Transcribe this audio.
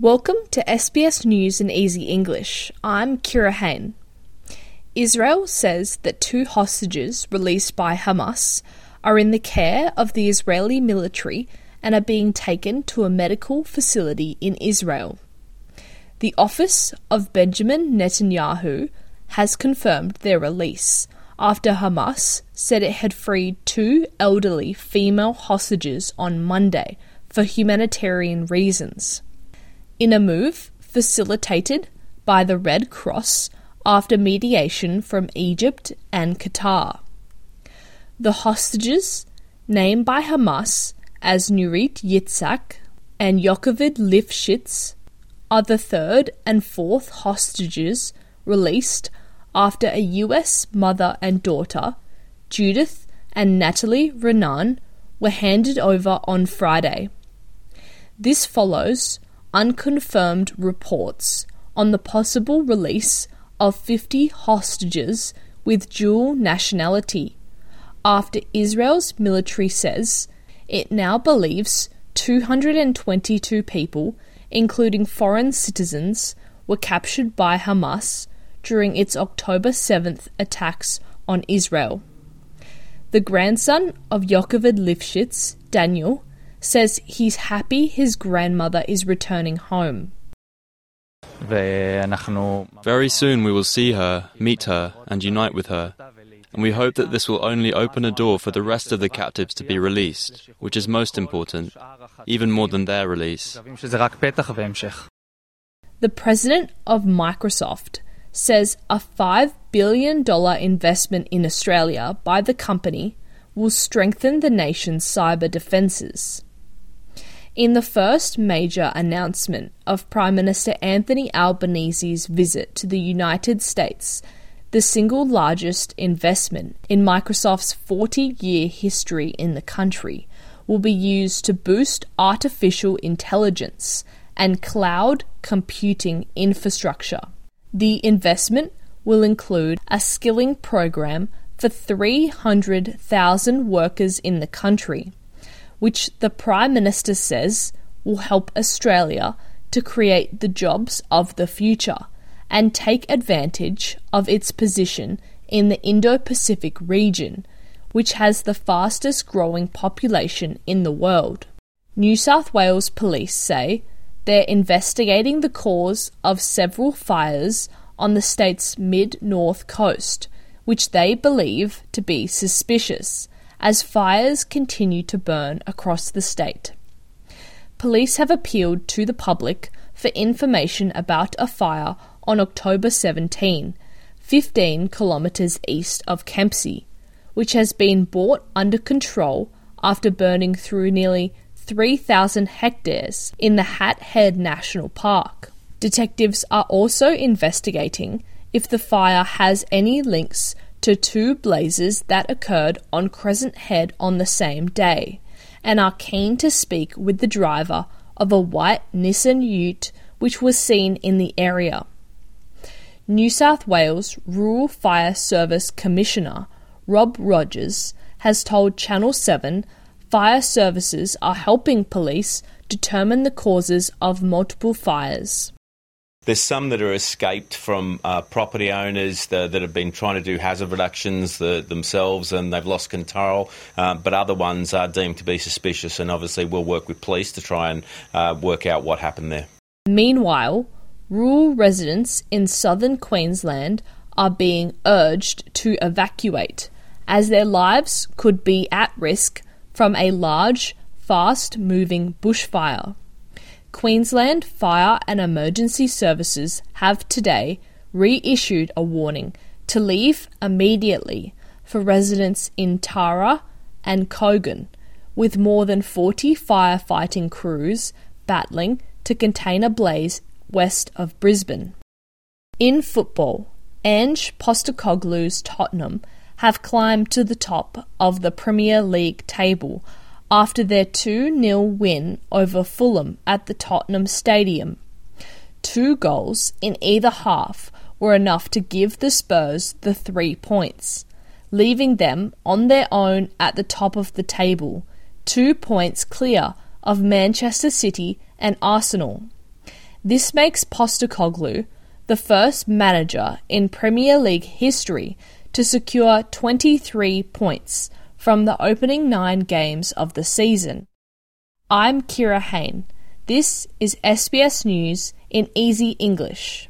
Welcome to SBS News in Easy English. I'm Kira Hain. Israel says that two hostages released by Hamas are in the care of the Israeli military and are being taken to a medical facility in Israel. The office of Benjamin Netanyahu has confirmed their release after Hamas said it had freed two elderly female hostages on Monday for humanitarian reasons in a move facilitated by the Red Cross after mediation from Egypt and Qatar. The hostages, named by Hamas as Nurit Yitzhak and Yocheved Lifshitz, are the third and fourth hostages released after a US mother and daughter, Judith and Natalie Raanan, were handed over on Friday. This follows unconfirmed reports on the possible release of 50 hostages with dual nationality after Israel's military says it now believes 222 people, including foreign citizens, were captured by Hamas during its October 7th attacks on Israel. The grandson of Yocheved Lifshitz, Daniel, says he's happy his grandmother is returning home. Very soon we will see her, meet her, and unite with her. And we hope that this will only open a door for the rest of the captives to be released, which is most important, even more than their release. The president of Microsoft says a $5 billion investment in Australia by the company will strengthen the nation's cyber defences. In the first major announcement of Prime Minister Anthony Albanese's visit to the United States, the single largest investment in Microsoft's 40 year history in the country, will be used to boost artificial intelligence and cloud computing infrastructure. The investment will include a skilling program for 300,000 workers in the country which the Prime Minister says will help Australia to create the jobs of the future and take advantage of its position in the Indo Pacific region, which has the fastest growing population in the world. New South Wales police say they're investigating the cause of several fires on the state's mid north coast, which they believe to be suspicious as fires continue to burn across the state. Police have appealed to the public for information about a fire on October 17, 15 kilometres east of Kempsey, which has been brought under control after burning through nearly 3,000 hectares in the Hat Head National Park. Detectives are also investigating if the fire has any links to two blazes that occurred on Crescent Head on the same day, and are keen to speak with the driver of a white Nissan Ute which was seen in the area. New South Wales Rural Fire Service Commissioner Rob Rogers has told Channel 7 fire services are helping police determine the causes of multiple fires. There's some that are escaped from uh, property owners that, that, have been trying to do hazard reductions the, themselves and they've lost control, uh, but other ones are deemed to be suspicious, and obviously we'll work with police to try and uh, work out what happened there. Meanwhile, rural residents in southern Queensland are being urged to evacuate as their lives could be at risk from a large, fast moving bushfire. Queensland Fire and Emergency Services have today reissued a warning to leave immediately for residents in Tara and Kogan, with more than 40 firefighting crews battling to contain a blaze west of Brisbane. In football, Ange Postecoglou's Tottenham have climbed to the top of the Premier League table after their 2 0 win over Fulham at the Tottenham Stadium. Two goals in either half were enough to give the Spurs the three points, leaving them on their own at the top of the table, two points clear of Manchester City and Arsenal. This makes Postecoglou the first manager in Premier League history to secure 23 points from the opening nine games of the season. I'm Kira Hain. This is SBS News in Easy English.